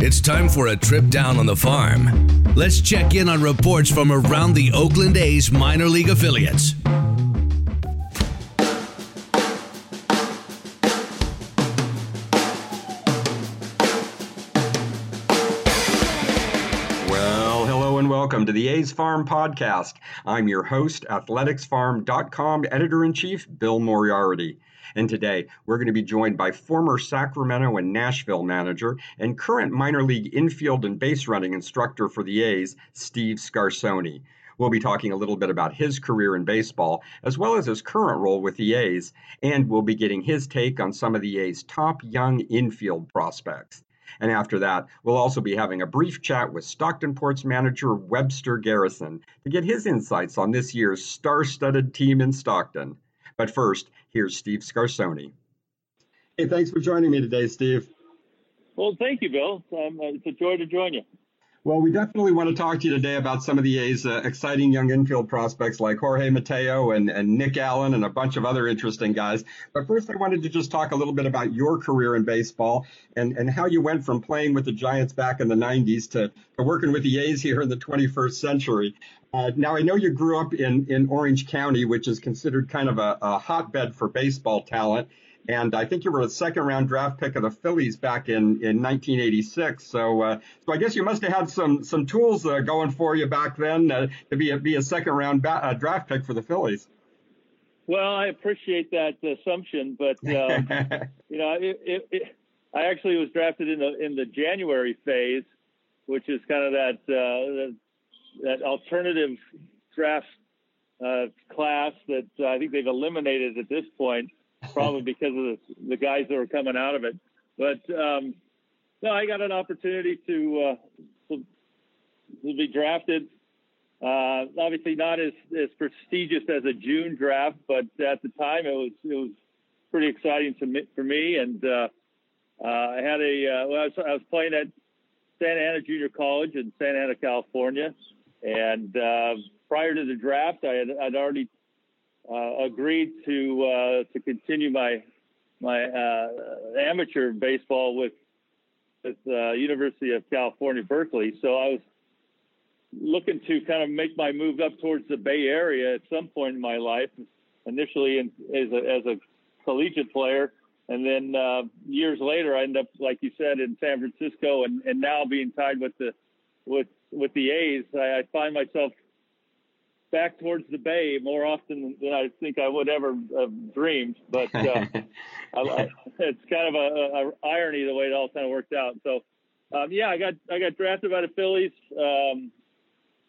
it's time for a trip down on the farm. Let's check in on reports from around the Oakland A's minor league affiliates. Well, hello and welcome to the A's Farm Podcast. I'm your host, athleticsfarm.com editor in chief, Bill Moriarty. And today we're going to be joined by former Sacramento and Nashville manager and current minor league infield and base running instructor for the A's, Steve Scarsone. We'll be talking a little bit about his career in baseball, as well as his current role with the A's, and we'll be getting his take on some of the A's top young infield prospects. And after that, we'll also be having a brief chat with Stocktonport's manager Webster Garrison to get his insights on this year's star studded team in Stockton. But first, here's Steve Scarsone. Hey, thanks for joining me today, Steve. Well, thank you, Bill. Um, it's a joy to join you. Well, we definitely want to talk to you today about some of the A's uh, exciting young infield prospects like Jorge Mateo and, and Nick Allen and a bunch of other interesting guys. But first, I wanted to just talk a little bit about your career in baseball and, and how you went from playing with the Giants back in the 90s to, to working with the A's here in the 21st century. Uh, now, I know you grew up in, in Orange County, which is considered kind of a, a hotbed for baseball talent. And I think you were a second round draft pick of the Phillies back in, in 1986. So, uh, so I guess you must have had some, some tools uh, going for you back then uh, to be a, be a second round ba- uh, draft pick for the Phillies. Well, I appreciate that assumption, but um, you know, it, it, it, I actually was drafted in the in the January phase, which is kind of that uh, that alternative draft uh, class that I think they've eliminated at this point probably because of the, the guys that were coming out of it. But um, no, I got an opportunity to, uh, to, to be drafted. Uh, obviously not as, as prestigious as a June draft, but at the time it was it was pretty exciting to me, for me. And uh, uh, I had a uh, well, I was, I was playing at Santa Ana Junior College in Santa Ana, California, and uh, prior to the draft, I had I'd already uh, agreed to uh, to continue my my uh, amateur baseball with with uh, University of California Berkeley. So I was looking to kind of make my move up towards the Bay Area at some point in my life. Initially, in, as a as a collegiate player, and then uh, years later, I end up, like you said, in San Francisco, and, and now being tied with the with with the A's. I, I find myself back towards the bay more often than I think I would ever have dreamed. But uh, I, I, it's kind of a, a, irony the way it all kind of worked out. So um, yeah, I got I got drafted by the Phillies. Um,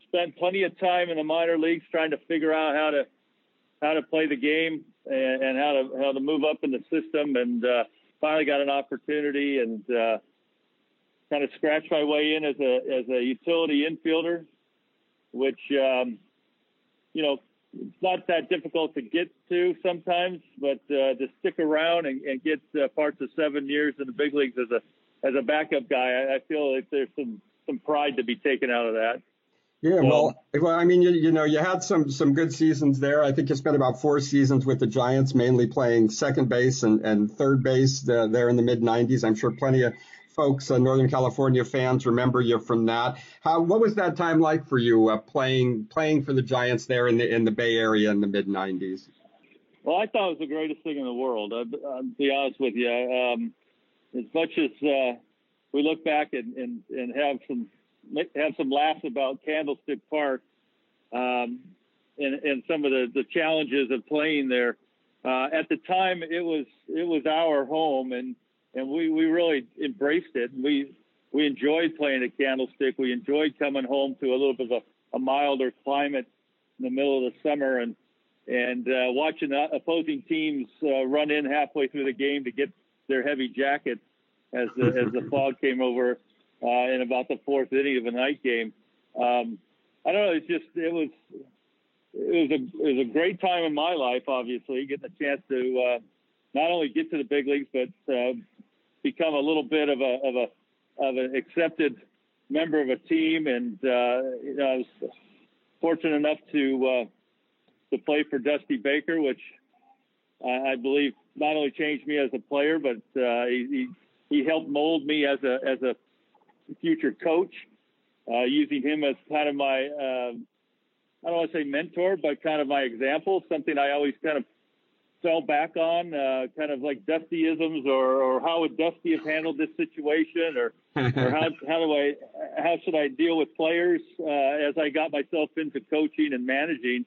spent plenty of time in the minor leagues trying to figure out how to how to play the game and, and how to how to move up in the system. And uh, finally got an opportunity and uh, kind of scratched my way in as a as a utility infielder, which um, you know, it's not that difficult to get to sometimes, but uh, to stick around and, and get uh, parts of seven years in the big leagues as a as a backup guy, I, I feel like there's some some pride to be taken out of that. Yeah, well, well, I mean, you, you know, you had some some good seasons there. I think you spent about four seasons with the Giants, mainly playing second base and, and third base uh, there in the mid '90s. I'm sure plenty of folks, uh, Northern California fans, remember you from that. How what was that time like for you uh, playing playing for the Giants there in the in the Bay Area in the mid '90s? Well, I thought it was the greatest thing in the world. I'll, be honest with you. Um, as much as uh, we look back and, and, and have some have some laughs about Candlestick Park um, and, and some of the, the challenges of playing there. Uh, at the time, it was it was our home, and and we, we really embraced it. We we enjoyed playing at Candlestick. We enjoyed coming home to a little bit of a, a milder climate in the middle of the summer and and uh, watching opposing teams uh, run in halfway through the game to get their heavy jackets as the, as the fog came over. uh, in about the fourth inning of a night game. Um, I don't know. It's just it was it was a it was a great time in my life. Obviously, getting a chance to uh, not only get to the big leagues but uh, become a little bit of a of a of an accepted member of a team, and uh, you know, I was fortunate enough to uh, to play for Dusty Baker, which I, I believe not only changed me as a player, but uh, he, he, he helped mold me as a as a future coach. Uh, using him as kind of my uh, I don't want to say mentor, but kind of my example, something I always kind of fell back on, uh, kind of like Dustyisms, or, or how would Dusty have handled this situation, or or how how do I how should I deal with players uh, as I got myself into coaching and managing.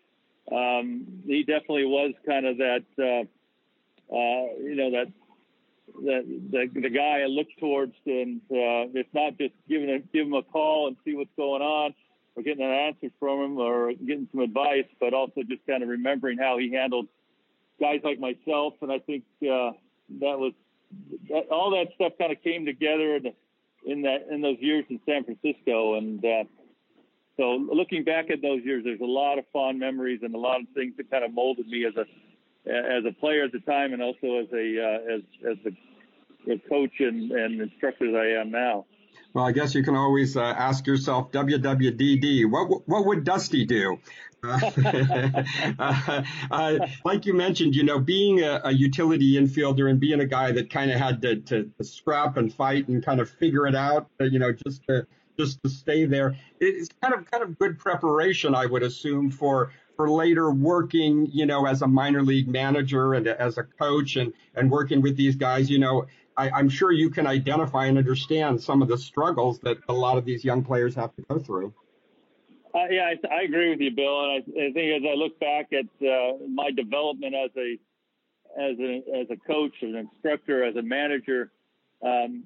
Um, he definitely was kind of that uh, uh, you know that that the, the guy I look towards, and uh, it's not just giving a, give him a call and see what's going on, or getting an answer from him, or getting some advice, but also just kind of remembering how he handled guys like myself. And I think uh, that was that, all that stuff kind of came together in, in that in those years in San Francisco. And uh, so looking back at those years, there's a lot of fond memories and a lot of things that kind of molded me as a as a player at the time, and also as a uh, as as a coach and, and instructor that I am now. Well, I guess you can always uh, ask yourself, WWDD, what what would Dusty do? uh, uh, like you mentioned, you know, being a, a utility infielder and being a guy that kind of had to, to, to, scrap and fight and kind of figure it out, uh, you know, just to just to stay there, it's kind of kind of good preparation, I would assume, for for later working, you know, as a minor league manager and as a coach and and working with these guys, you know. I, I'm sure you can identify and understand some of the struggles that a lot of these young players have to go through. Uh, yeah, I, I, agree with you, Bill. And I, I think as I look back at uh, my development as a as a as a coach, as an instructor, as a manager, um,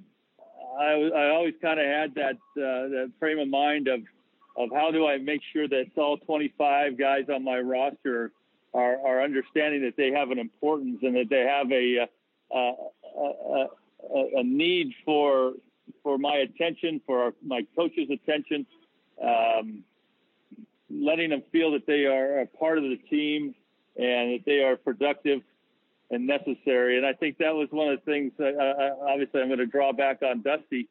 I, I always kind of had that uh, that frame of mind of of how do I make sure that all 25 guys on my roster are, are understanding that they have an importance and that they have a a, a, a need for for my attention, for our, my coach's attention. Um, letting them feel that they are a part of the team and that they are productive and necessary. And I think that was one of the things. That, uh, obviously, I'm going to draw back on Dusty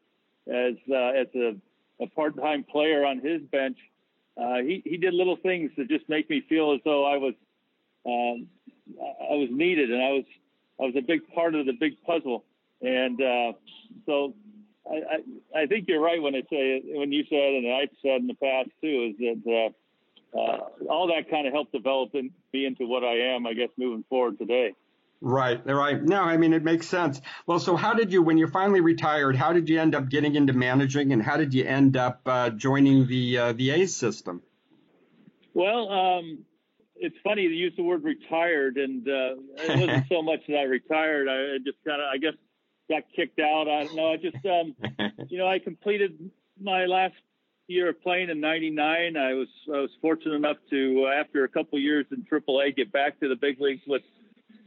as uh, as a, a part-time player on his bench. Uh, he he did little things to just make me feel as though I was um, I was needed and I was I was a big part of the big puzzle. And uh, so I, I, I think you're right when I say when you said and I've said in the past too is that uh, uh, all that kind of helped develop me into what I am, I guess, moving forward today. Right, right. No, I mean it makes sense. Well, so how did you, when you finally retired, how did you end up getting into managing, and how did you end up uh, joining the uh, the A's system? Well, um, it's funny to use the word retired, and uh, it wasn't so much that I retired. I just kind of, I guess, got kicked out. I don't know. I just, um, you know, I completed my last year of playing in '99, I was I was fortunate enough to, uh, after a couple years in AAA, get back to the big leagues with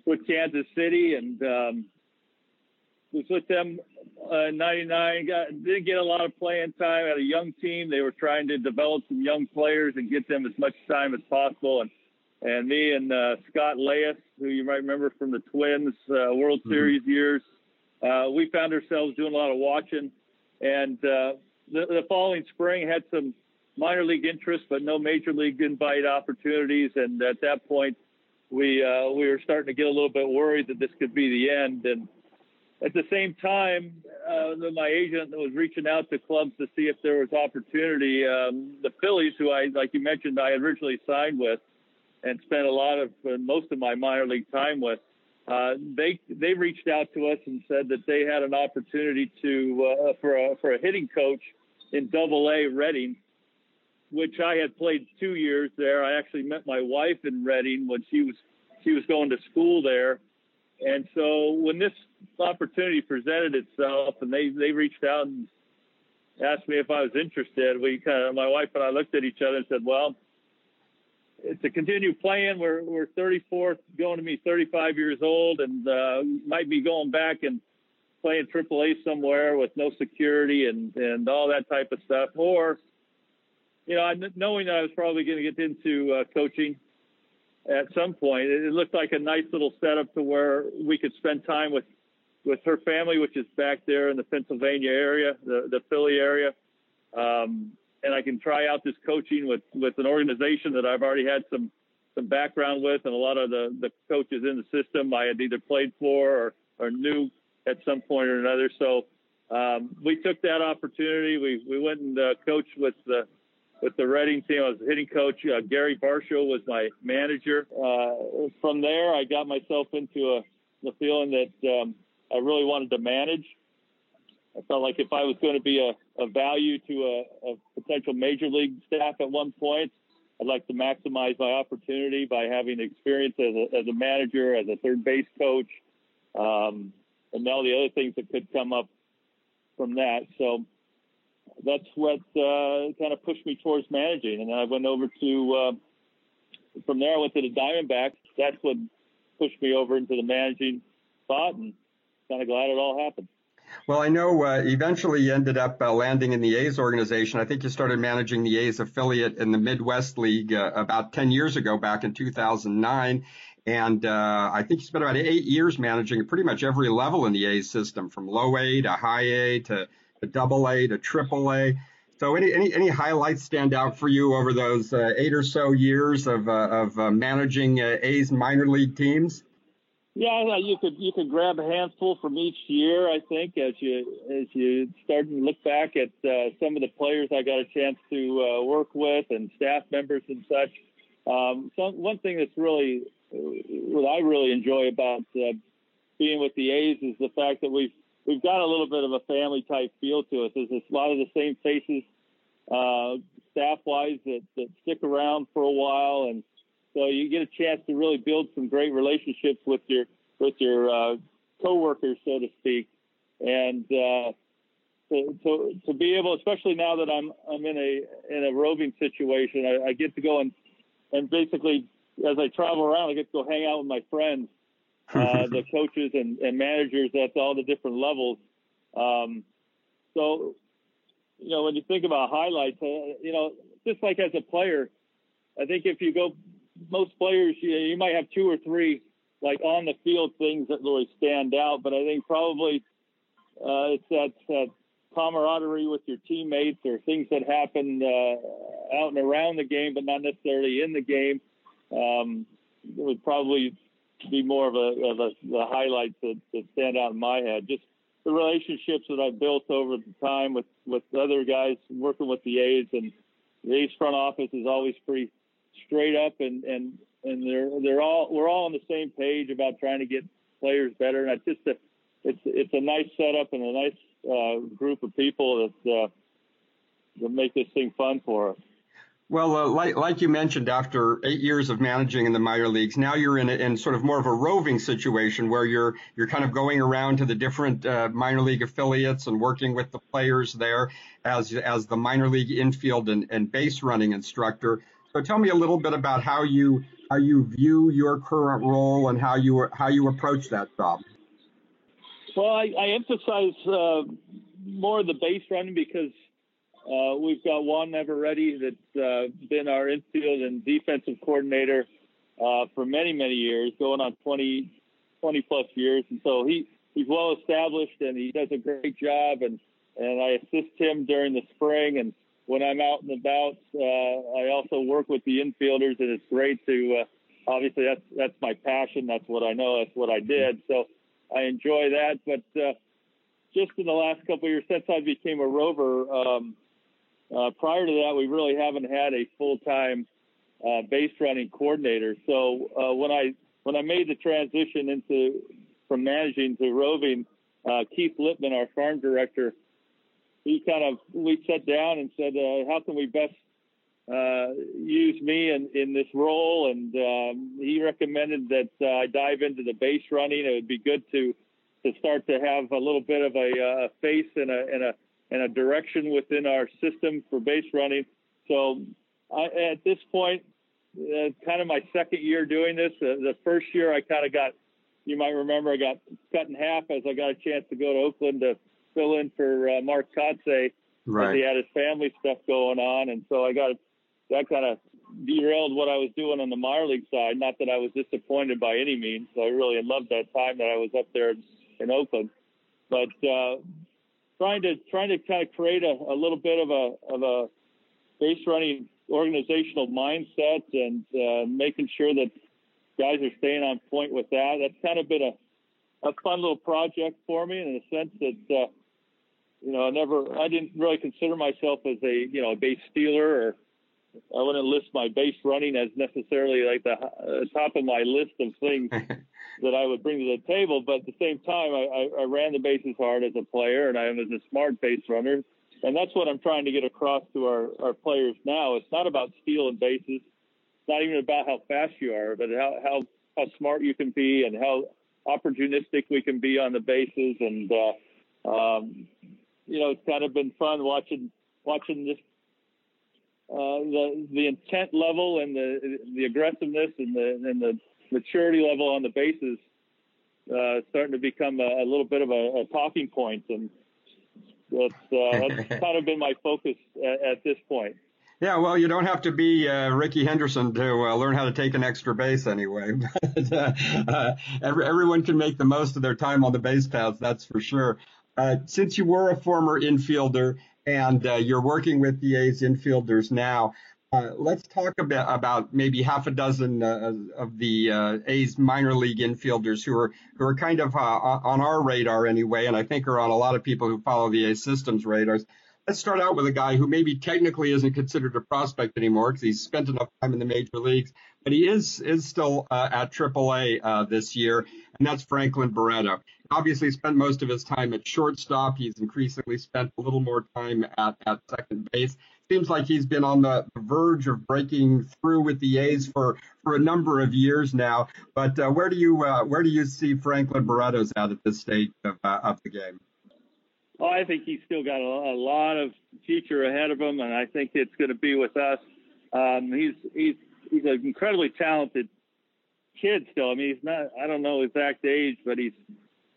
with Kansas City, and um, was with them uh, in '99. Got didn't get a lot of playing time. Had a young team. They were trying to develop some young players and get them as much time as possible. And and me and uh, Scott Leius, who you might remember from the Twins uh, World mm-hmm. Series years, uh, we found ourselves doing a lot of watching. And uh, the, the following spring had some minor league interest, but no major league invite opportunities. And at that point, we uh, we were starting to get a little bit worried that this could be the end. And at the same time, uh, my agent was reaching out to clubs to see if there was opportunity. Um, the Phillies, who I like you mentioned, I originally signed with and spent a lot of uh, most of my minor league time with. Uh, they they reached out to us and said that they had an opportunity to uh, for a for a hitting coach in Double A Reading, which I had played two years there. I actually met my wife in Reading when she was she was going to school there, and so when this opportunity presented itself, and they they reached out and asked me if I was interested, we kind of my wife and I looked at each other and said, well to continue playing. We're we're 34, going to be 35 years old, and uh, might be going back and playing AAA somewhere with no security and and all that type of stuff, or you know, knowing that I was probably going to get into uh, coaching at some point, it, looked like a nice little setup to where we could spend time with with her family, which is back there in the Pennsylvania area, the the Philly area. Um, and I can try out this coaching with with an organization that I've already had some some background with, and a lot of the the coaches in the system I had either played for or or knew at some point or another. So um, we took that opportunity. We we went and uh, coached with the with the Reading team. I was the hitting coach. Uh, Gary Varsho was my manager. Uh, from there, I got myself into a the feeling that um, I really wanted to manage. I felt like if I was going to be a, a value to a, a potential major league staff at one point, I'd like to maximize my opportunity by having experience as a, as a manager, as a third base coach, um, and all the other things that could come up from that. So that's what uh, kind of pushed me towards managing. And then I went over to, uh, from there, I went to the Diamondbacks. That's what pushed me over into the managing spot, and kind of glad it all happened. Well, I know uh, eventually you ended up uh, landing in the A's organization. I think you started managing the A's affiliate in the Midwest League uh, about 10 years ago, back in 2009. And uh, I think you spent about eight years managing pretty much every level in the A's system, from low A to high A to, double A to triple A. So, any, any any highlights stand out for you over those uh, eight or so years of uh, of managing A's minor league teams? Yeah, you could you could grab a handful from each year. I think as you as you start to look back at uh, some of the players I got a chance to uh, work with and staff members and such. Um, one thing that's really what I really enjoy about uh, being with the A's is the fact that we've we've got a little bit of a family type feel to us. There's a lot of the same faces, uh, staff wise, that, that stick around for a while and so you get a chance to really build some great relationships with your with your uh, coworkers, so to speak, and uh, to, to, to be able, especially now that I'm I'm in a in a roving situation, I, I get to go and and basically as I travel around, I get to go hang out with my friends, uh, the coaches and, and managers at all the different levels. Um, so, you know, when you think about highlights, uh, you know, just like as a player, I think if you go most players, you, you might have two or three like on the field things that really stand out, but I think probably uh, it's that, that camaraderie with your teammates or things that happen uh, out and around the game, but not necessarily in the game. Um, it would probably be more of a, of a the highlights that, that stand out in my head. Just the relationships that I've built over the time with with other guys working with the A's and the A's front office is always pretty straight up and and and they're they're all we're all on the same page about trying to get players better. And it's just a it's it's a nice setup and a nice uh, group of people that uh, that make this thing fun for us. Well, uh, like like you mentioned, after eight years of managing in the minor leagues, now you're in a, in sort of more of a roving situation where you're you're kind of going around to the different uh, minor league affiliates and working with the players there as as the minor league infield and, and base running instructor. So tell me a little bit about how you how you view your current role and how you how you approach that job. Well, I, I emphasize uh, more the base running because uh, we've got Juan Navarrete that's uh, been our infield and defensive coordinator uh, for many many years, going on 20, 20 plus years, and so he he's well established and he does a great job and and I assist him during the spring and when I'm out and about, uh, I also work with the infielders, and it's great to. Uh, obviously, that's that's my passion. That's what I know. That's what I did. So I enjoy that. But uh, just in the last couple of years since I became a rover, um, uh, prior to that, we really haven't had a full time uh, base running coordinator. So uh, when I when I made the transition into from managing to roving, uh, Keith Lieppman, our farm director, he kind of we sat down and said, uh, how can we best uh, use me in, in this role? And um, he recommended that uh, I dive into the base running. It would be good to to start to have a little bit of a, uh, a face and a and a and a direction within our system for base running. So I, at this point, uh, kind of my second year doing this. The first year I kind of got you might remember I got cut in half as I got a chance to go to Oakland to fill in for uh, Mark Kotsay right. he had his family stuff going on, and so I got that kind of derailed what I was doing on the minor league side. Not that I was disappointed by any means. I really loved that time that I was up there in Oakland, but uh, trying to trying to kind of create a, a little bit of a of a base running organizational mindset and uh, making sure that guys are staying on point with that. That's kind of been a, a fun little project for me in the sense that, uh, you know, I never, I didn't really consider myself as a, you know, a base stealer or I wouldn't list my base running as necessarily like the uh, top of my list of things that I would bring to the table. But at the same time, I, I, I ran the bases hard as a player and I was a smart base runner. And that's what I'm trying to get across to our, our players now. It's not about stealing bases It's not even about how fast you are, but how how how smart you can be and how opportunistic we can be on the bases. And uh, um, you know, it's kind of been fun watching watching this uh, the the intent level and the the aggressiveness and the and the maturity level on the bases uh, starting to become a, a little bit of a, a talking point, and that's uh, that's kind of been my focus at, at this point. Yeah, well, you don't have to be uh, Rickey Henderson to uh, learn how to take an extra base anyway. but, uh, uh, every, everyone can make the most of their time on the base paths, that's for sure. Uh, since you were a former infielder and uh, you're working with the A's infielders now, let's talk a bit about maybe half a dozen of the A's minor league infielders who are who are kind of on our radar anyway, and I think are on a lot of people who follow the A's systems radars let's start out with a guy who maybe technically isn't considered a prospect anymore because he's spent enough time in the major leagues, but he is is still uh, at AAA uh, this year, and that's Franklin Barreto. Obviously, spent most of his time at shortstop. He's increasingly spent a little more time at, at second base. Seems like he's been on the verge of breaking through with the A's for, for a number of years now. But uh, where do you uh, where do you see Franklin Barreto's at at this stage of, uh, of the game? Oh, I think he's still got a, a lot of future ahead of him, and I think it's going to be with us. Um, he's he's he's an incredibly talented kid still. I mean, he's not I don't know exact age, but he's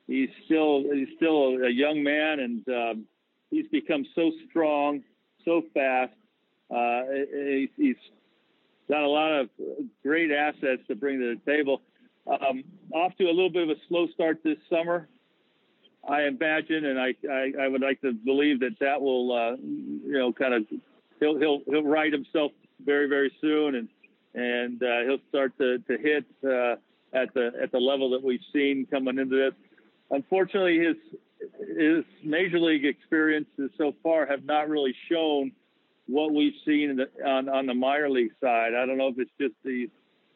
he's still he's still a young man, and um, he's become so strong, so fast. Uh, he's, got a lot of great assets to bring to the table. Um, off to a little bit of a slow start this summer. I imagine, and I, I, I would like to believe that that will, uh, you know, kind of he'll he'll he'll right himself very very soon, and and uh, he'll start to to hit uh, at the at the level that we've seen coming into this. Unfortunately, his his major league experiences so far have not really shown what we've seen the, on on the minor league side. I don't know if it's just he's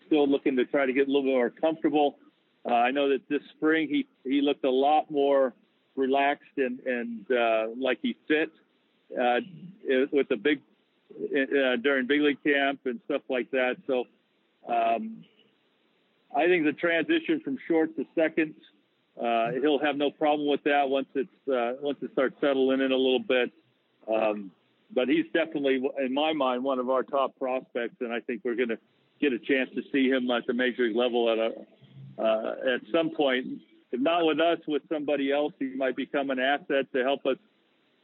still looking to try to get a little bit more comfortable. Uh, I know that this spring he he looked a lot more relaxed and and uh, like he fit uh, with the big uh, during big league camp and stuff like that. So um, I think the transition from short to second, uh, he'll have no problem with that once it's uh, once it starts settling in a little bit. Um, but he's definitely, in my mind, one of our top prospects, and I think we're going to get a chance to see him at the major league level at a uh, at some point if not with us, with somebody else, he might become an asset to help us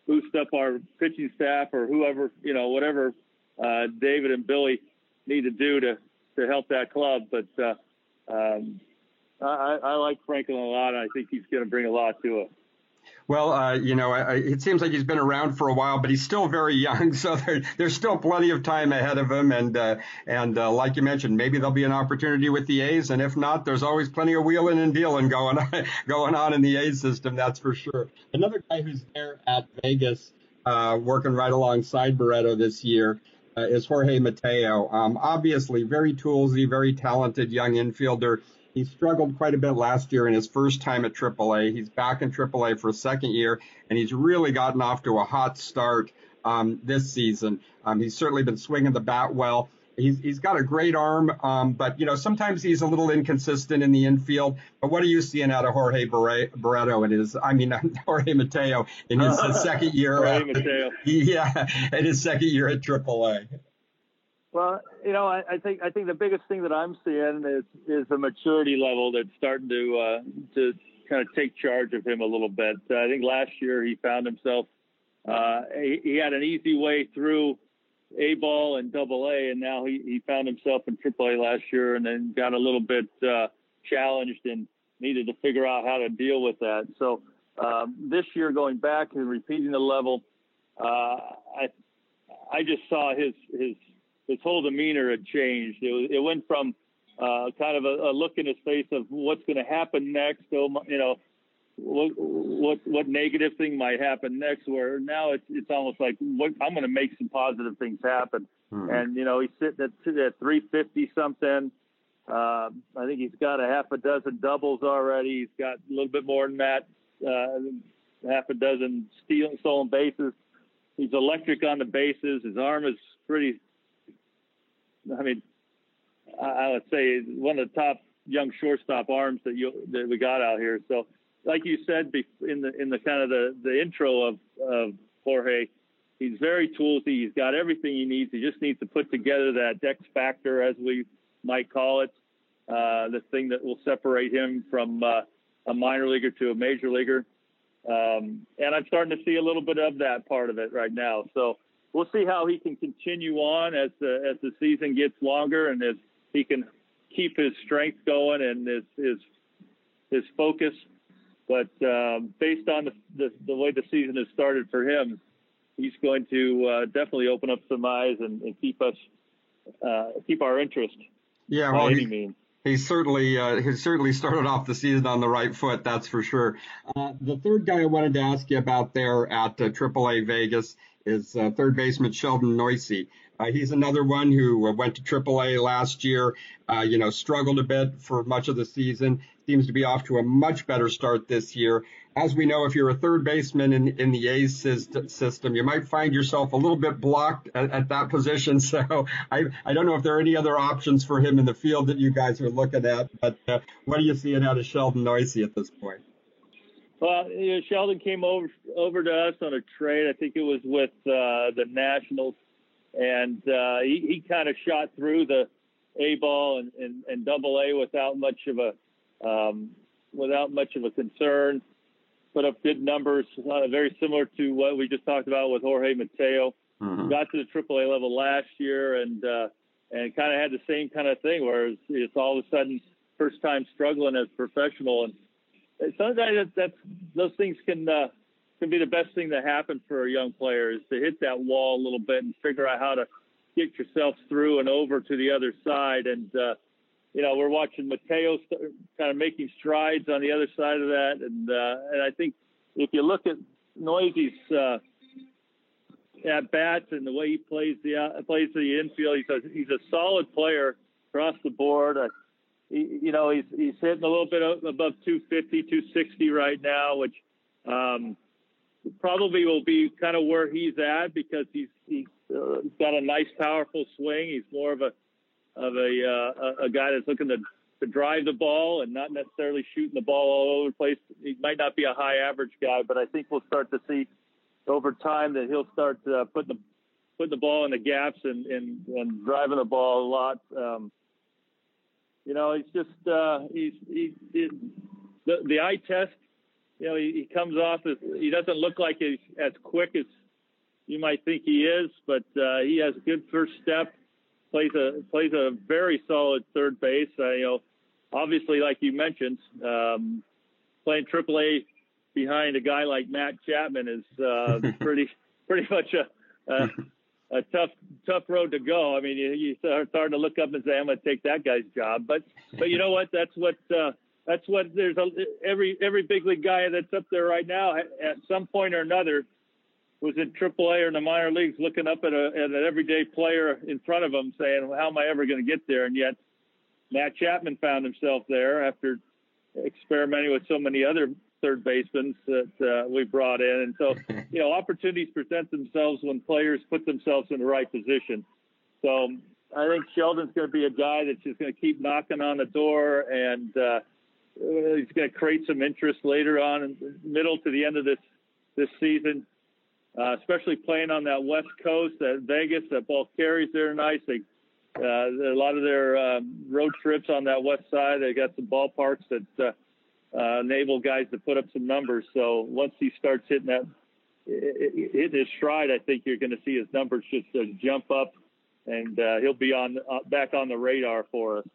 boost up our pitching staff or whoever, you know, whatever uh, David and Billy need to do to to help that club. But uh, um, I, I like Franklin a lot. I think he's going to bring a lot to it. Well, uh, you know, I, it seems like he's been around for a while, but he's still very young, so there, there's still plenty of time ahead of him. And uh, and uh, like you mentioned, maybe there'll be an opportunity with the A's, and if not, there's always plenty of wheeling and dealing going on, going on in the A's system. That's for sure. Another guy who's there at Vegas, uh, working right alongside Barreto this year. Uh, is Jorge Mateo. Um, obviously, very toolsy, very talented young infielder. He struggled quite a bit last year in his first time at AAA. He's back in AAA for a second year, and he's really gotten off to a hot start um, this season. Um, he's certainly been swinging the bat well. He's, he's got a great arm, um, but you know sometimes he's a little inconsistent in the infield. But what are you seeing out of Jorge Barreto in his, I mean Jorge Mateo in his second year? Jorge Mateo. Yeah, in his second year at AAA. Well, you know, I, I, think I think the biggest thing that I'm seeing is is the maturity level that's starting to uh, to kind of take charge of him a little bit. Uh, I think last year he found himself uh, he, he, had an easy way through A ball and Double A, and now he, he found himself in Triple A last year, and then got a little bit uh, challenged and needed to figure out how to deal with that. So um, this year, going back and repeating the level, uh, I I just saw his his his whole demeanor had changed. It, was, it went from uh, kind of a, a, look in his face of what's going to happen next. So you know, what what what negative thing might happen next? Where now it's it's almost like what, I'm going to make some positive things happen. Mm-hmm. And you know, he's sitting at at 350 something. Uh, I think he's got a half a dozen doubles already. He's got a little bit more than that, uh, half a dozen steal, stolen bases. He's electric on the bases. His arm is pretty I mean, I would say one of the top young shortstop arms that you that we got out here. So, like you said in the in the kind of the the intro of of Jorge, he's very toolsy. He's got everything he needs. He just needs to put together that Dex factor, as we might call it, uh, the thing that will separate him from uh, a minor leaguer to a major leaguer. Um, and I'm starting to see a little bit of that part of it right now. So we'll see how he can continue on as the as the season gets longer and as he can keep his strength going and his his his focus. But um, based on the, the, the way the season has started for him, he's going to uh, definitely open up some eyes and, and keep us uh, keep our interest. Yeah, well, he, means. He certainly uh, he certainly started off the season on the right foot, that's for sure. Uh, the third guy I wanted to ask you about there at uh, AAA Vegas is uh, third baseman Sheldon Neuse. Uh, he's another one who uh, went to AAA last year, uh, you know, struggled a bit for much of the season, seems to be off to a much better start this year. As we know, if you're a third baseman in, in the A's system, you might find yourself a little bit blocked at, at that position. So I, I don't know if there are any other options for him in the field that you guys are looking at, but uh, what are you seeing out of Sheldon Neuse at this point? Well, you know, Sheldon came over over to us on a trade. I think it was with uh, the Nationals, and uh, he, he kind of shot through the A ball and, and, and Double A without much of a um, without much of a concern. Put up good numbers, uh, very similar to what we just talked about with Jorge Mateo. Mm-hmm. Got to the Triple A level last year, and uh, and kind of had the same kind of thing where it's, it's all of a sudden first time struggling as professional and sometimes that, those things can uh, can be the best thing that happen for a young player is to hit that wall a little bit and figure out how to get yourself through and over to the other side. And uh, you know, we're watching Mateo kind of making strides on the other side of that. And uh, and I think if you look at Neuse's uh, at bats and the way he plays the uh, plays the infield, he's a he's a solid player across the board. You know, he's he's hitting a little bit above 250, 260 right now, which um, probably will be kind of where he's at because he's he's, uh, got a nice, powerful swing. He's more of a of a uh, a guy that's looking to to drive the ball and not necessarily shooting the ball all over the place. He might not be a high average guy, but I think we'll start to see over time that he'll start uh, putting the putting the ball in the gaps and and, and driving the ball a lot. Um, you know, he's just uh, he's he, he the the eye test. You know, he, he comes off as he doesn't look like he's as quick as you might think he is, but uh, he has a good first step. Plays a plays a very solid third base. Uh, you know, obviously, like you mentioned, um, playing AAA behind a guy like Matt Chapman is uh, pretty pretty much a, a a tough tough road to go. I mean, you, you start starting to look up and say, "I'm going to take that guy's job." But but you know what? That's what uh, that's what there's a every every big league guy that's up there right now at, some point or another was in AAA or in the minor leagues, looking up at, a, at an everyday player in front of him, saying, well, "How am I ever going to get there?" And yet, Matt Chapman found himself there after experimenting with so many other third basemen that uh, we brought in. And so, you know, opportunities present themselves when players put themselves in the right position. So I think Sheldon's going to be a guy that's just going to keep knocking on the door and uh, he's going to create some interest later on in the middle to the end of this, this season. Uh, especially playing on that West Coast, that Vegas, that ball carries there nice. They uh, a lot of their um, road trips on that west side. They got some ballparks that uh, uh, enable guys to put up some numbers. So once he starts hitting that, hitting his stride, I think you're going to see his numbers just uh, jump up, and uh, he'll be on uh, back on the radar for us.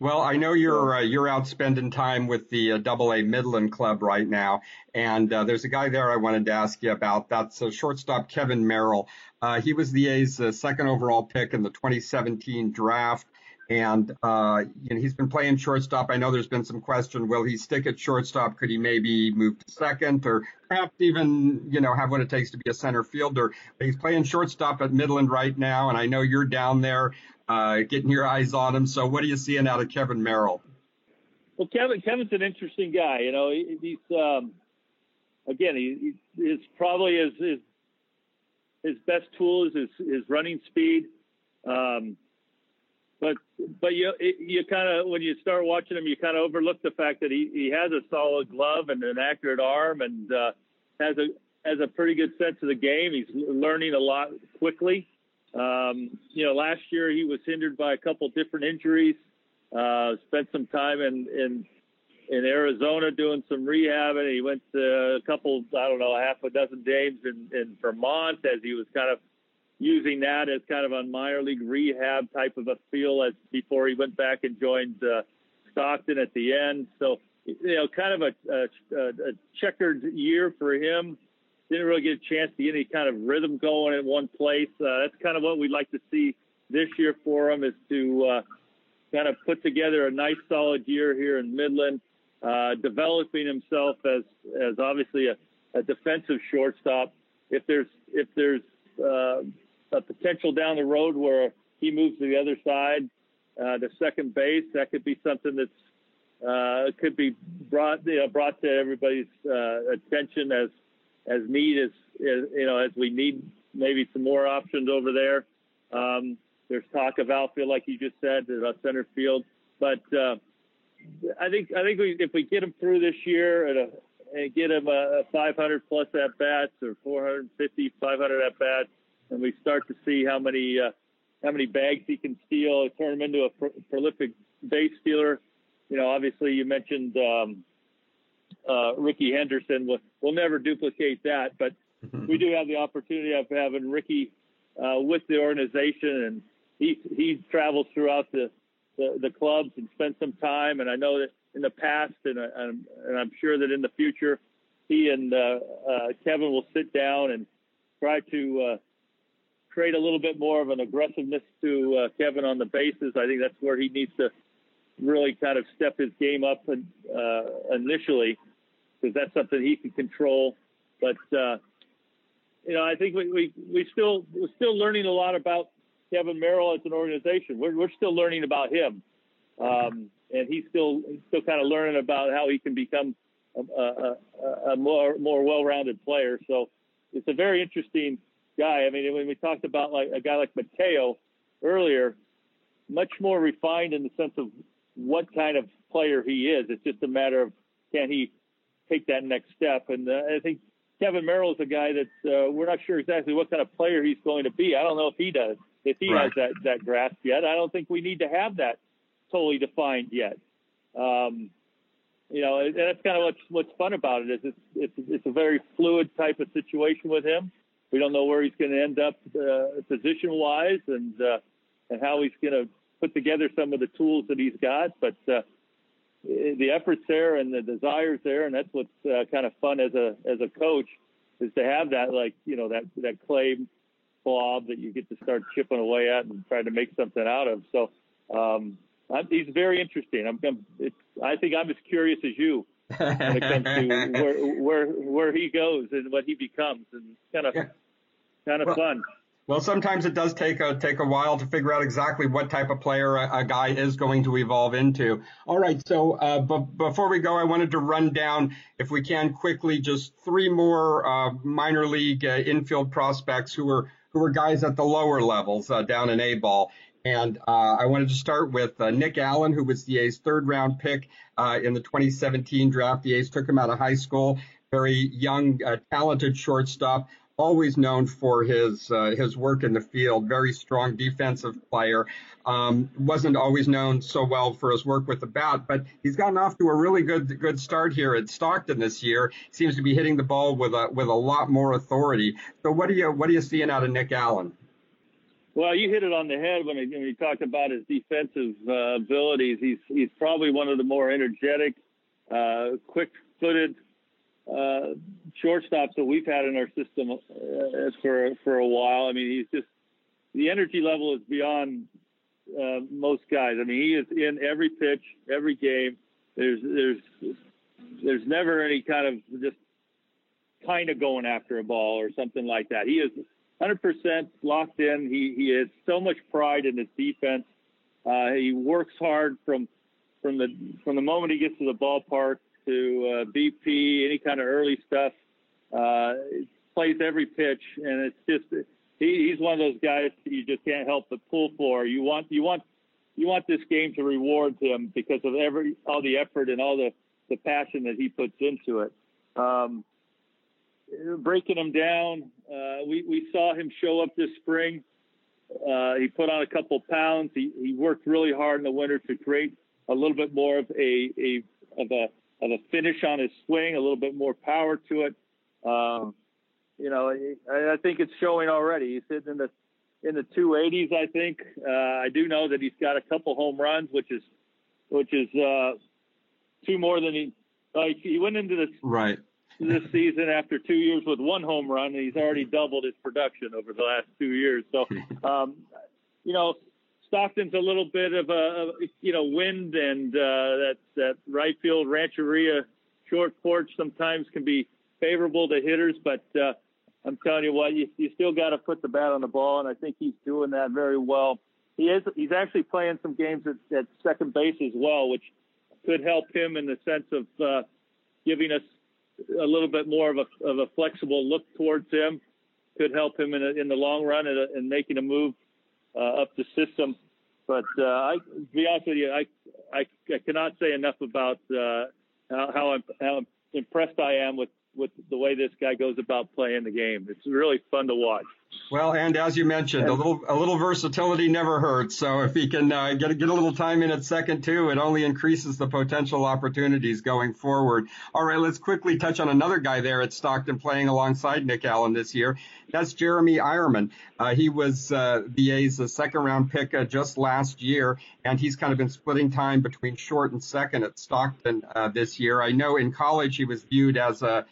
Well, I know you're uh, you're out spending time with the uh, Double A Midland Club right now, and uh, there's a guy there I wanted to ask you about. That's uh, shortstop Kevin Merrell. Uh, he was the A's uh, second overall pick in the 2017 draft, and uh, you know, he's been playing shortstop. I know there's been some question: Will he stick at shortstop? Could he maybe move to second, or perhaps even you know have what it takes to be a center fielder? But he's playing shortstop at Midland right now, and I know you're down there uh, getting your eyes on him. So what are you seeing out of Kevin Merrell? Well, Kevin, Kevin's an interesting guy. You know, he, he's um, again, he, he's probably his, his his best tool is his, his running speed. Um, but but you you kind of when you start watching him, you kind of overlook the fact that he, he has a solid glove and an accurate arm and uh, has a has a pretty good sense of the game. He's learning a lot quickly. Um, you know, last year he was hindered by a couple different injuries. Uh, spent some time in, in in Arizona doing some rehab, and he went to a couple, I don't know, half a dozen games in, in Vermont as he was kind of using that as kind of a minor league rehab type of a feel as before he went back and joined uh, Stockton at the end. So, you know, kind of a, a, a checkered year for him didn't really get a chance to get any kind of rhythm going in one place. Uh, that's kind of what we'd like to see this year for him is to uh, kind of put together a nice solid year here in Midland, uh, developing himself as as obviously a, a defensive shortstop. If there's if there's uh, a potential down the road where he moves to the other side, uh, second base, that could be something that's uh, could be brought you know, brought to everybody's uh, attention as as need as, as you know as we need maybe some more options over there. Um, there's talk of outfield, like you just said, about center field. But uh, I think I think we, if we get him through this year a, and get him a, a 500 plus at bats or 450, 500 at bats, and we start to see how many uh, how many bags he can steal, and turn him into a pro- prolific base stealer. You know, obviously you mentioned um, uh, Rickey Henderson. We'll, we'll never duplicate that, but we do have the opportunity of having Ricky uh, with the organization, and he he travels throughout the, the, the clubs and spends some time. And I know that in the past, and, I, am and I'm sure that in the future, he and uh, uh, Kevin will sit down and try to uh, create a little bit more of an aggressiveness to uh, Kevin on the bases. I think that's where he needs to really kind of step his game up and, uh, initially because that's something he can control. But uh, you know, I think we, we we still we're still learning a lot about Kevin Merrell as an organization. We're we're still learning about him, um, and he's still he's still kind of learning about how he can become a, a, a more more well-rounded player. So it's a very interesting guy. I mean, when we talked about like a guy like Mateo earlier, much more refined in the sense of what kind of player he is. It's just a matter of can he take that next step. And uh, I think Kevin Merrell is a guy that uh, we're not sure exactly what kind of player he's going to be. I don't know if he does, if he right. has that that grasp yet. I don't think we need to have that totally defined yet. Um, you know, and that's kind of what's what's fun about it is it's it's it's a very fluid type of situation with him. We don't know where he's going to end up uh, position wise and uh, and how he's going to put together some of the tools that he's got, but. Uh, the efforts there and the desires there, and that's what's uh, kind of fun as a as a coach is to have that like you know that that clay blob that you get to start chipping away at and trying to make something out of. So um, I'm, he's very interesting. I'm, I'm I think I'm as curious as you when it comes to where where where he goes and what he becomes, and kind of yeah. kind of well, fun. Well, sometimes it does take a take a while to figure out exactly what type of player a, a guy is going to evolve into. All right, so uh, b- before we go, I wanted to run down, if we can, quickly just three more uh, minor league uh, infield prospects who are who are guys at the lower levels uh, down in A ball. And uh, I wanted to start with uh, Nick Allen, who was the A's third round pick in the 2017 draft. The A's took him out of high school. Very young, talented shortstop. always known for his uh, his work in the field. Very strong defensive player. Um, wasn't always known so well for his work with the bat, but he's gotten off to a really good good start here at Stockton this year. Seems to be hitting the ball with a with a lot more authority. So what are you what are you seeing out of Nick Allen? Well, you hit it on the head when, when you talked about his defensive uh, abilities. He's he's probably one of the more energetic, uh, quick-footed uh, shortstops that we've had in our system uh, for for a while. I mean, he's just the energy level is beyond uh, most guys. I mean, he is in every pitch, every game. There's there's there's never any kind of just kind of going after a ball or something like that. He is 100% locked in. He he has so much pride in his defense. Uh, he works hard from from the from the moment he gets to the ballpark to uh, BP, any kind of early stuff. Uh, plays every pitch, and it's just he, he's one of those guys you just can't help but pull for. You want you want you want this game to reward him because of every all the effort and all the the passion that he puts into it. Um, breaking him down. Uh, we, we saw him show up this spring. Uh, he put on a couple pounds. He, he worked really hard in the winter to create a little bit more of a, a of a of a finish on his swing, a little bit more power to it. Um, you know, I, I think it's showing already. He's hitting in the in the 280s. I think. Uh, I do know that he's got a couple home runs, which is which is uh, two more than he. Like he went into this right this season after two years with one home run, and he's already doubled his production over the last two years. So, um, you know, Stockton's a little bit of a, you know, wind and uh, that that right field rancheria short porch sometimes can be favorable to hitters, but uh, I'm telling you what, you, you still got to put the bat on the ball, and I think he's doing that very well. He is he's actually playing some games at, at second base as well, which could help him in the sense of uh, giving us a little bit more of a, of a flexible look towards him could help him in, a, in the long run and, and making a move uh, up the system. But uh, I, to be honest with you, I, I, I cannot say enough about uh, how, how, how impressed I am with with the way this guy goes about playing the game. It's really fun to watch. Well, and as you mentioned, a little a little versatility never hurts. So if he can uh, get get a little time in at second too, it only increases the potential opportunities going forward. All right, let's quickly touch on another guy there at Stockton playing alongside Nick Allen this year. That's Jeremy Eierman. Uh, he was uh, the A's second round pick uh, just last year, and he's kind of been splitting time between short and second at Stockton uh, this year. I know in college he was viewed as a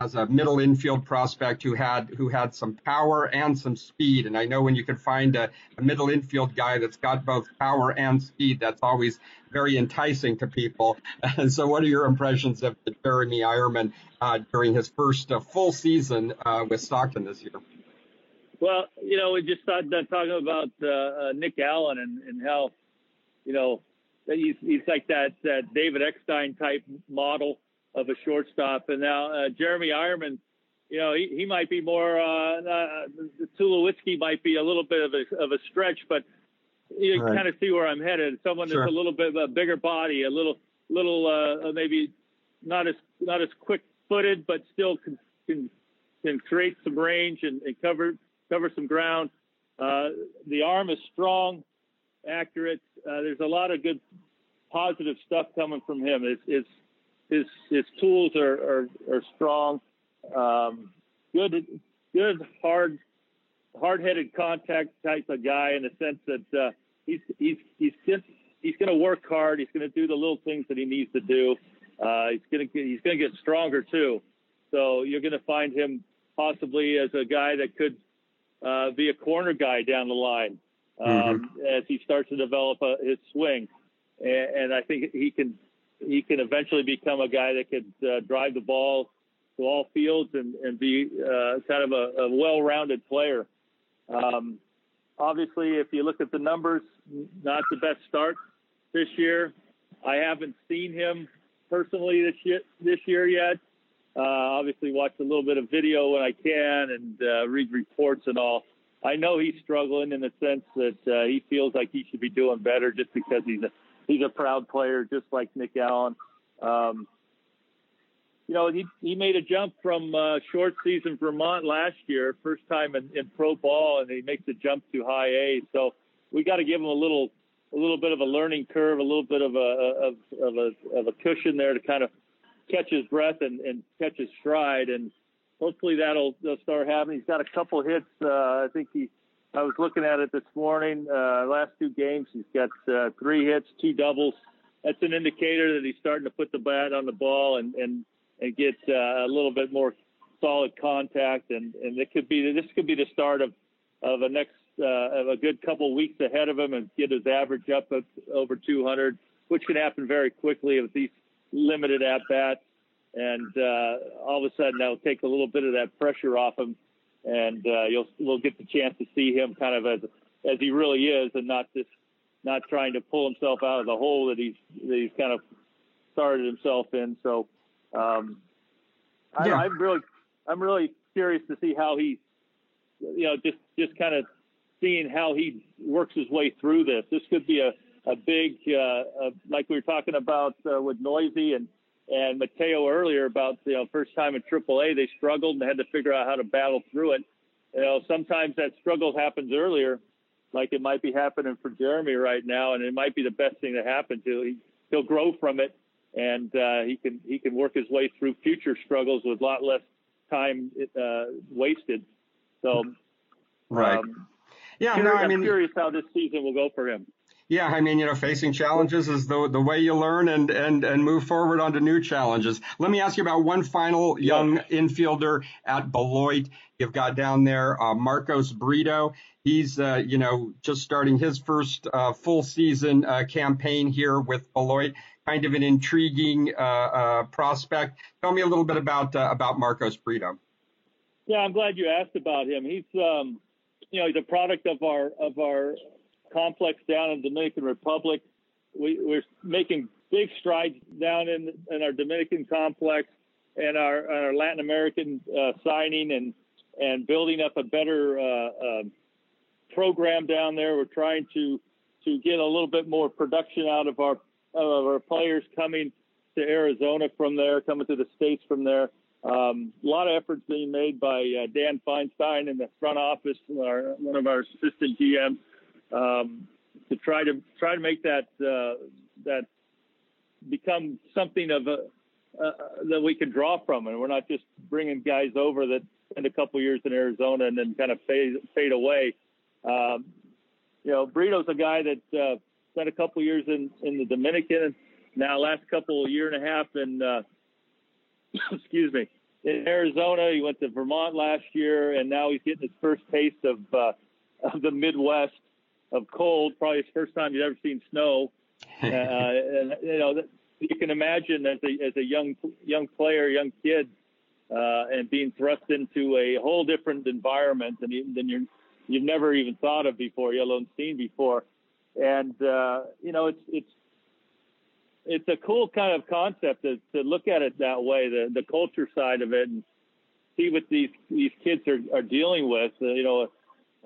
as a middle infield prospect who had who had some power and some speed. And I know when you can find a, a middle infield guy that's got both power and speed, that's always very enticing to people. And so, what are your impressions of Jeremy Eierman uh, during his first uh, full season uh, with Stockton this year? Well, you know, we just started talking about uh, uh, Nick Allen and, and how, you know, he's he's like that that David Eckstein type model of a shortstop. And now uh, Jeremy Eierman, you know, he, he might be more. Uh, uh, Tulowitzki might be a little bit of a of a stretch, but you right. kind of see where I'm headed. Someone sure. that's a little bit of a bigger body, a little little uh, uh maybe not as not as quick footed, but still can, can can create some range and, and cover cover some ground. Uh, the arm is strong, accurate. Uh, there's a lot of good positive stuff coming from him. It's, it's his his tools are are, are strong. Um, good good hard hard headed contact type of guy in the sense that uh, he's he's he's just, he's going to work hard. He's going to do the little things that he needs to do. Uh, he's going to he's going to get stronger too. So you're going to find him possibly as a guy that could uh, be a corner guy down the line um, mm-hmm. as he starts to develop a, his swing. And, and I think he can he can eventually become a guy that could uh, drive the ball to all fields and, and be uh, kind of a, a well-rounded player. Um, obviously, if you look at the numbers, not the best start this year. I haven't seen him personally this year, this year yet. Uh, obviously, watch a little bit of video when I can and uh, read reports and all. I know he's struggling in the sense that uh, he feels like he should be doing better just because he's a he's a proud player, just like Nick Allen. Um, you know, he, he made a jump from uh, short season Vermont last year, first time in, in pro ball, and he makes a jump to high A. So we got to give him a little, a little bit of a learning curve, a little bit of a of, of a of a cushion there to kind of catch his breath and, and catch his stride, and hopefully that'll, start happening. He's got a couple hits. Uh, I think he. I was looking at it this morning. Uh, last two games, he's got uh, three hits, two doubles. That's an indicator that he's starting to put the bat on the ball and and and get uh, a little bit more solid contact. And, and it could be this could be the start of of a next uh, of a good couple weeks ahead of him and get his average up at over 200, which can happen very quickly with these limited at bats. And uh, all of a sudden, that'll take a little bit of that pressure off him, and uh, you'll we'll get the chance to see him kind of as as he really is, and not just not trying to pull himself out of the hole that he's that he's kind of started himself in. So um, yeah. I, am really, I'm really curious to see how he, you know, just just kind of seeing how he works his way through this. This could be a a big, uh, uh, like we were talking about uh, with Neuse and and Mateo earlier about you know first time in AAA they struggled and had to figure out how to battle through it. You know, sometimes that struggle happens earlier, like it might be happening for Jeremy right now, and it might be the best thing to happen to. He, he'll grow from it and uh, he can he can work his way through future struggles with a lot less time uh, wasted. So, right. Um, yeah, curious, no, I mean, I'm curious how this season will go for him. Yeah, I mean, you know, facing challenges is the the way you learn and and and move forward onto new challenges. Let me ask you about one final young infielder at Beloit. You've got down there uh, Marcos Brito. He's uh, you know just starting his first uh, full season uh, campaign here with Beloit kind of an intriguing uh, uh, prospect. Tell me a little bit about uh, about Marcos Brito. Yeah, I'm glad you asked about him. He's um, you know he's a product of our of our complex down in Dominican Republic. We, we're making big strides down in in our Dominican complex and our our Latin American uh, signing and and building up a better uh, uh, program down there. We're trying to to get a little bit more production out of our of our players coming to Arizona from there, coming to the states from there. Um, a lot of efforts being made by uh, Dan Feinstein in the front office, our, one of our assistant GMs, um, to try to try to make that uh, that become something of a uh, that we can draw from, and we're not just bringing guys over that spend a couple years in Arizona and then kind of fade fade away. Um, you know, Brito's a guy that uh, spent a couple years in in the Dominican, and now last couple year and a half in uh, excuse me in Arizona. He went to Vermont last year, and now he's getting his first taste of uh, of the Midwest of cold. Probably his first time he's ever seen snow. uh, and you know, you can imagine as a as a young young player, young kid, uh, and being thrust into a whole different environment than, than you you've never even thought of before, let alone seen before and uh, you know it's it's it's a cool kind of concept to, to look at it that way, the the culture side of it, and see what these these kids are, are dealing with. Uh, you know,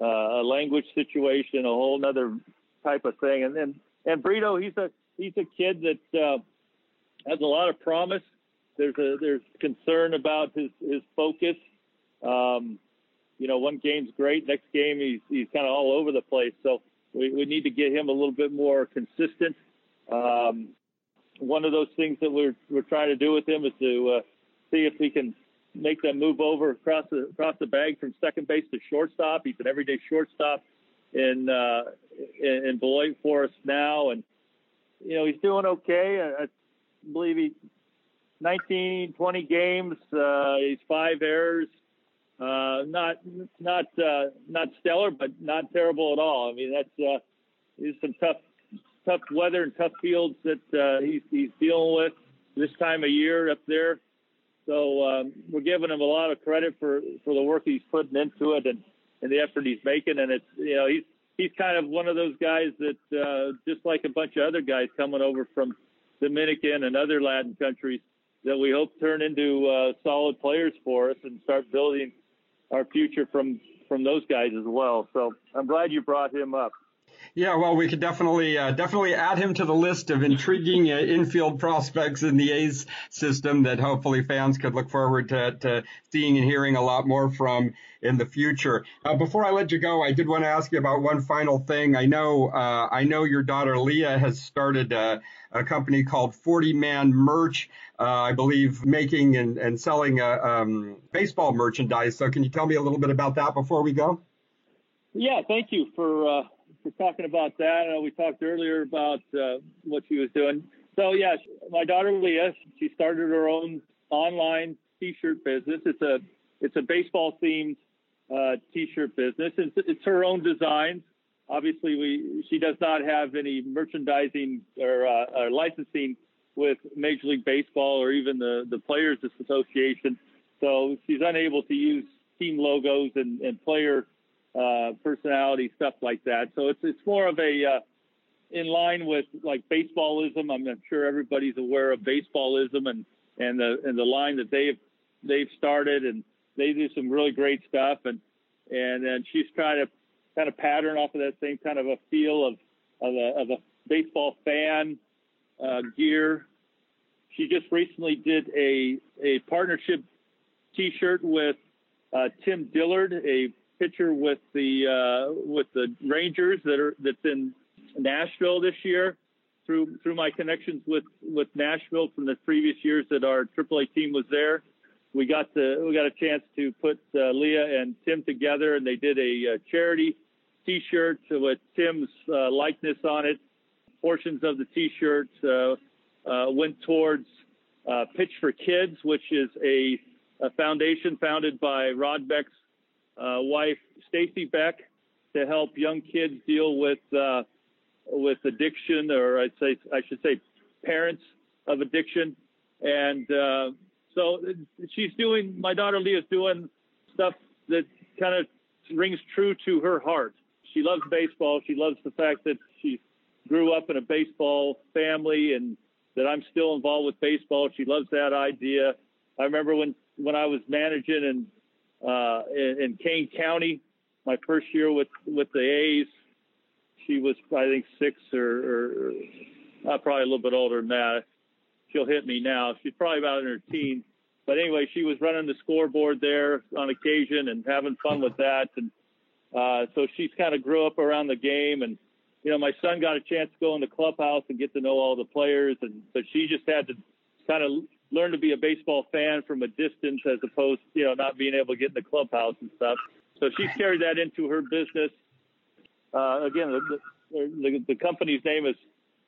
uh, a language situation, a whole other type of thing. And then and Brito, he's a he's a kid that uh, has a lot of promise. There's a there's concern about his his focus. Um, you know, one game's great, next game he's he's kind of all over the place. So we, we need to get him a little bit more consistent. Um, one of those things that we're we're trying to do with him is to uh, see if we can make them move over across the across the bag from second base to shortstop. He's an everyday shortstop in uh, in, in Beloit for us now, and you know he's doing okay. I, I believe he 19, 20 games. Uh, he's five errors, uh, not not uh, not stellar, but not terrible at all. I mean, that's uh, some tough tough weather and tough fields that uh, he's he's dealing with this time of year up there. So um, we're giving him a lot of credit for for the work he's putting into it and and the effort he's making. And it's you know he's he's kind of one of those guys that uh, just like a bunch of other guys coming over from Dominican and other Latin countries that we hope turn into uh, solid players for us and start building our future from from those guys as well. So I'm glad you brought him up. Yeah, well, we could definitely uh, definitely add him to the list of intriguing uh, infield prospects in the A's system that hopefully fans could look forward to, to seeing and hearing a lot more from in the future. Uh, before I let you go, I did want to ask you about one final thing. I know uh, I know your daughter Leah has started a, a company called 40 Man Merch. Uh, I believe making and, and selling uh, um, baseball merchandise. So, can you tell me a little bit about that before we go? Yeah, thank you for for talking about that. Uh, we talked earlier about uh, what she was doing. So yeah, my daughter Leah, she started her own online T-shirt business. It's a it's a baseball themed uh, T-shirt business. It's, it's her own designs. Obviously, we she does not have any merchandising or, uh, or licensing with Major League Baseball or even the the Players Association. So she's unable to use team logos and, and player uh, personality, stuff like that. So it's it's more of a uh, in line with like baseballism. I'm sure everybody's aware of baseballism and and the and the line that they've they've started and they do some really great stuff and and then she's trying to kind of pattern off of that same kind of a feel of of a, of a baseball fan uh, gear. She just recently did a a partnership T-shirt with uh, Tim Dillard, a pitcher with the uh, with the Rangers that are that's in Nashville this year. Through through my connections with with Nashville from the previous years that our AAA team was there, we got the we got a chance to put uh, Leah and Tim together, and they did a, a charity T-shirt with Tim's uh, likeness on it. Portions of the T-shirt uh, uh, went towards uh, Pitch for Kids, which is a, a foundation founded by Rod Beck's uh, wife Stacy Beck to help young kids deal with uh, with addiction, or I'd say I should say parents of addiction, and uh, so she's doing. My daughter Leah's doing stuff that kind of rings true to her heart. She loves baseball. She loves the fact that she grew up in a baseball family and that I'm still involved with baseball. She loves that idea. I remember when when I was managing and uh, in, Kane County. My first year with with the A's, she was I think six or, or uh, probably a little bit older than that. She'll hit me now. She's probably about in her teens. But anyway, she was running the scoreboard there on occasion and having fun with that. And uh, so she's kind of grew up around the game. And you know, my son got a chance to go in the clubhouse and get to know all the players. And but she just had to kind of learn to be a baseball fan from a distance as opposed, you know, not being able to get in the clubhouse and stuff. So she's carried that into her business. Uh, again, the, the, the company's name is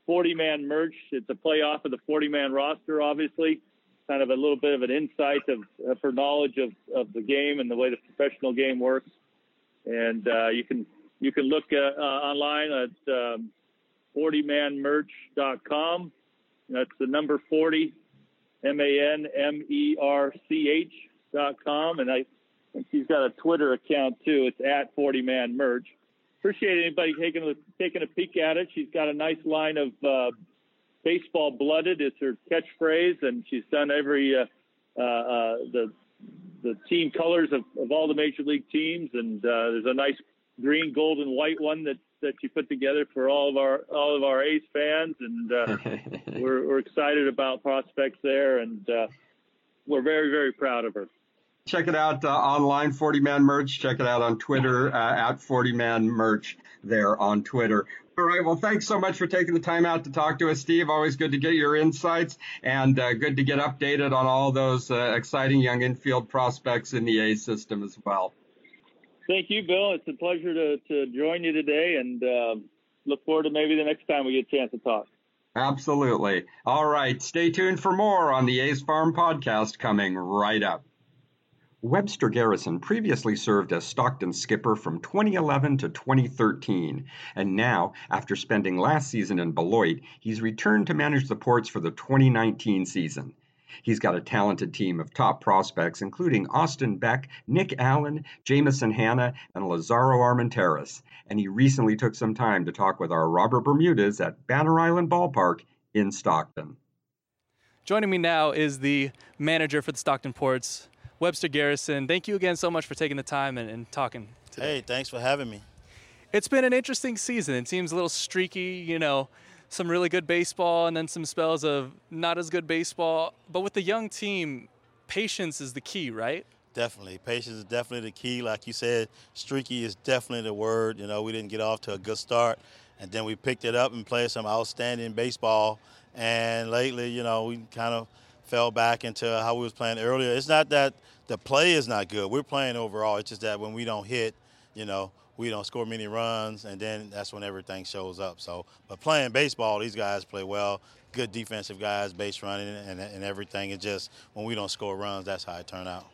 40 Man Merch. It's a play off of the 40 man roster, obviously. Kind of a little bit of an insight of, of her knowledge of, of the game and the way the professional game works. And uh, you can you can look uh, uh online at um, 40manmerch.com. That's the number 40 M A N M E R C H dot com, and I think she's got a Twitter account too. It's at Forty Man Merch. Appreciate anybody taking a taking a peek at it. She's got a nice line of uh, baseball blooded. It's her catchphrase, and she's done every uh, uh, uh, the the team colors of, of all the major league teams, and uh, there's a nice green, gold, and white one that that you put together for all of our all of our A's fans, and uh, we're, we're excited about prospects there, and uh, we're very very proud of her. Check it out uh, online, 40 Man Merch. Check it out on Twitter uh, at 40 Man Merch there on Twitter. All right. Well, thanks so much for taking the time out to talk to us, Steve. Always good to get your insights and uh, good to get updated on all those uh, exciting young infield prospects in the A system as well. Thank you, Bill. It's a pleasure to, to join you today and uh, look forward to maybe the next time we get a chance to talk. Absolutely. All right. Stay tuned for more on the A's Farm podcast coming right up. Webster Garrison previously served as Stockton skipper from 2011 to 2013, and now, after spending last season in Beloit, he's returned to manage the ports for the 2019 season. He's got a talented team of top prospects, including Austin Beck, Nick Allen, Jameson Hannah, and Lazaro Armenteros. And he recently took some time to talk with our Robert Bermudez at Banner Island Ballpark in Stockton. Joining me now is the manager for the Stockton Ports, Webster Garrison. Thank you again so much for taking the time and, and talking today. Hey, thanks for having me. It's been an interesting season. It seems a little streaky, you know, some really good baseball and then some spells of not as good baseball. But with the young team, patience is the key, right? Definitely. Patience is definitely the key. Like you said, streaky is definitely the word. You know, we didn't get off to a good start, and then we picked it up and played some outstanding baseball. And lately, you know, we kind of fell back into how we was playing earlier. It's not that the play is not good. We're playing overall. It's just that when we don't hit, you know, we don't score many runs, and then that's when everything shows up. So, but playing baseball, these guys play well. Good defensive guys, base running, and, and everything. It's just when we don't score runs, that's how it turned out.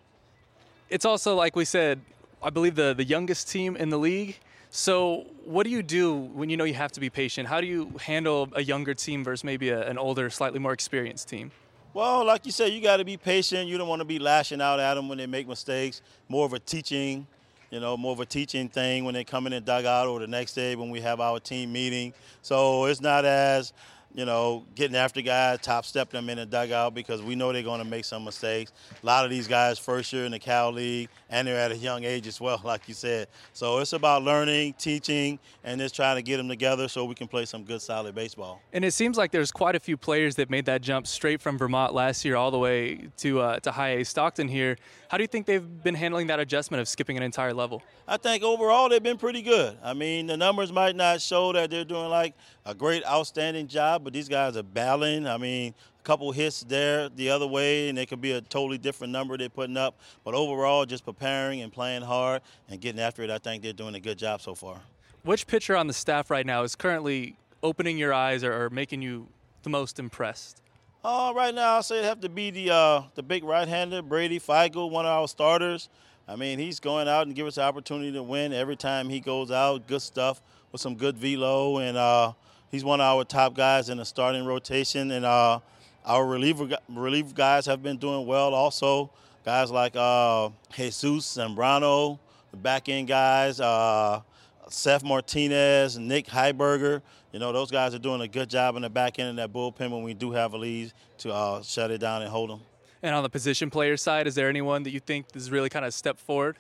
It's also like we said, I believe the the youngest team in the league. So, what do you do when you know you have to be patient? How do you handle a younger team versus maybe a, an older, slightly more experienced team? Well, like you said, you got to be patient. You don't want to be lashing out at them when they make mistakes. More of a teaching, you know, more of a teaching thing when they come in the dugout or the next day when we have our team meeting. So it's not as you know, getting after guys, top stepping them in the dugout because we know they're going to make some mistakes. A lot of these guys first year in the Cal League, and they're at a young age as well, like you said. So it's about learning, teaching, and just trying to get them together so we can play some good, solid baseball. And it seems like there's quite a few players that made that jump straight from Vermont last year all the way to uh, to High A Stockton here. How do you think they've been handling that adjustment of skipping an entire level? I think overall they've been pretty good. I mean, the numbers might not show that they're doing like a great, outstanding job, but these guys are battling. I mean, a couple hits there the other way, and it could be a totally different number they're putting up. But overall, just preparing and playing hard and getting after it, I think they're doing a good job so far. Which pitcher on the staff right now is currently opening your eyes or, or making you the most impressed? Uh, right now, I'll say it have to be the uh, the big right-hander, Brady Feigl, one of our starters. I mean, he's going out and give us the opportunity to win every time he goes out. Good stuff with some good velo, and uh, he's one of our top guys in the starting rotation. And uh, our reliever relief guys have been doing well also. Guys like uh, Jesus Zambrano, the back end guys, uh, Seth Martinez, Nick Heiberger. You know, those guys are doing a good job in the back end of that bullpen when we do have a lead to uh, shut it down and hold them. And on the position player side, is there anyone that you think is really kind of step forward?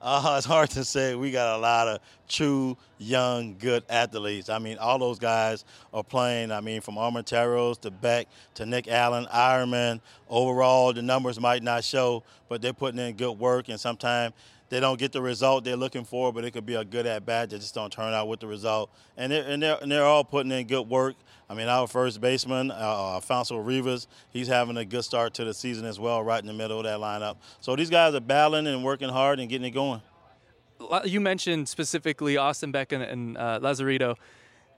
Uh, it's hard to say. We got a lot of true, young, good athletes. I mean, all those guys are playing. I mean, from Armenteros to Beck to Nick Allen, Eierman. Overall, the numbers might not show, but they're putting in good work. And sometimes they don't get the result they're looking for, but it could be a good at bat that just don't turn out with the result. And they're, and they're, and they're all putting in good work. I mean, our first baseman, uh, Alfonso Rivas, he's having a good start to the season as well, right in the middle of that lineup. So these guys are battling and working hard and getting it going. You mentioned specifically Austin Beck and, and uh, Lazarito.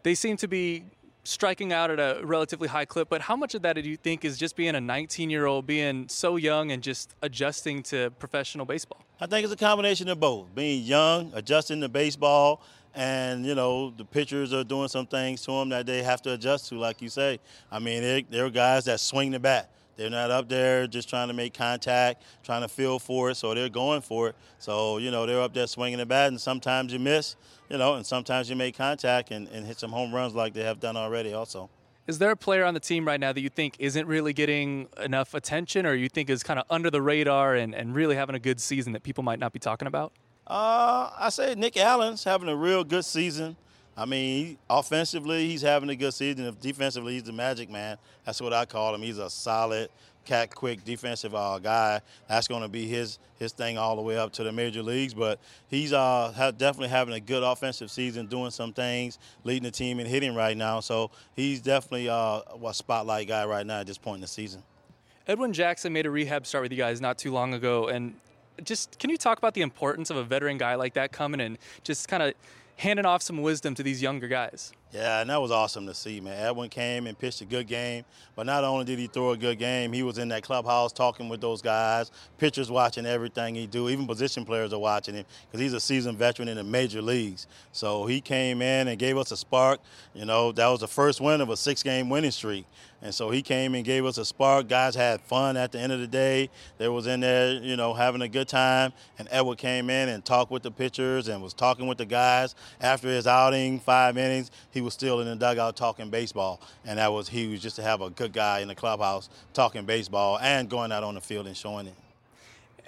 They seem to be striking out at a relatively high clip, but how much of that do you think is just being a 19 year old, being so young and just adjusting to professional baseball? I think it's a combination of both being young, adjusting to baseball, and you know the pitchers are doing some things to them that they have to adjust to, like you say. I mean, they're, they're guys that swing the bat. They're not up there just trying to make contact, trying to feel for it, so they're going for it. So, you know, they're up there swinging the bat, and sometimes you miss, you know, and sometimes you make contact and, and hit some home runs like they have done already also. Is there a player on the team right now that you think isn't really getting enough attention or you think is kind of under the radar and, and really having a good season that people might not be talking about? Uh, I say Nick Allen's having a real good season. I mean, offensively, he's having a good season. Defensively, he's the magic man. That's what I call him. He's a solid, cat quick defensive uh, guy. That's going to be his his thing all the way up to the major leagues. But he's uh, definitely having a good offensive season, doing some things, leading the team and hitting right now. So he's definitely uh, a spotlight guy right now at this point in the season. Edwin Jackson made a rehab start with you guys not too long ago, and just can you talk about the importance of a veteran guy like that coming and just kind of handing off some wisdom to these younger guys. Yeah, and that was awesome to see, man. Edwin came and pitched a good game, but not only did he throw a good game, he was in that clubhouse talking with those guys, pitchers watching everything he do, even position players are watching him because he's a seasoned veteran in the major leagues. So he came in and gave us a spark. You know, that was the first win of a six-game winning streak. And so he came and gave us a spark. Guys had fun at the end of the day. They was in there, you know, having a good time. And Edward came in and talked with the pitchers and was talking with the guys. After his outing, five innings, he was still in the dugout talking baseball. And that was huge just to have a good guy in the clubhouse talking baseball and going out on the field and showing it.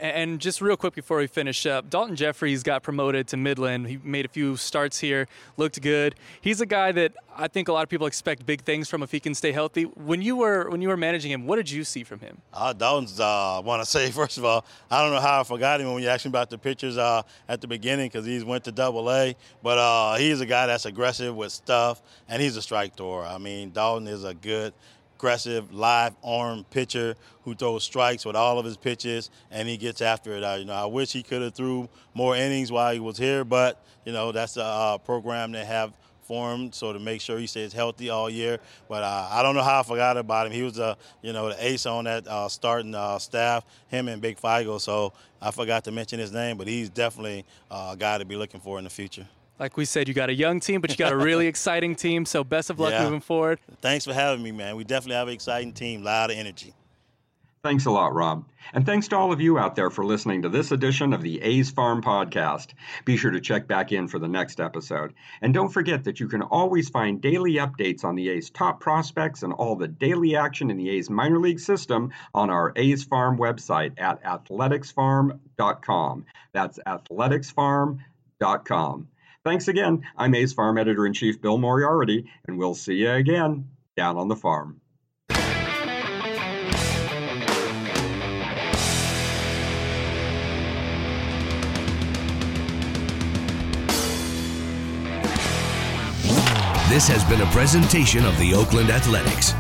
And just real quick before we finish up, Daulton Jefferies got promoted to Midland. He made a few starts here, looked good. He's a guy that I think a lot of people expect big things from if he can stay healthy. When you were when you were managing him, what did you see from him? Uh, Daulton's, uh, want to say first of all, I don't know how I forgot him when you asked me about the pictures uh, at the beginning because he's went to Double A. But uh, he's a guy that's aggressive with stuff, and he's a strike thrower. I mean, Dalton is a good aggressive, live arm pitcher who throws strikes with all of his pitches, and he gets after it. Uh, you know, I wish he could have threw more innings while he was here, but you know that's a uh, program they have formed so to make sure he stays healthy all year. But uh, I don't know how I forgot about him. He was a you know the ace on that uh, starting uh, staff, him and Big Figo. So I forgot to mention his name, but he's definitely uh, a guy to be looking for in the future like we said, you got a young team, but you got a really exciting team. So best of luck yeah. moving forward. Thanks for having me, man. We definitely have an exciting team, a lot of energy. Thanks a lot, Rob. And thanks to all of you out there for listening to this edition of the A's Farm Podcast. Be sure to check back in for the next episode. And don't forget that you can always find daily updates on the A's top prospects and all the daily action in the A's minor league system on our A's Farm website at athleticsfarm.com. That's athleticsfarm.com. Thanks again. I'm A's Farm Editor in Chief Bill Moriarty, and we'll see you again down on the farm. This has been a presentation of the Oakland Athletics.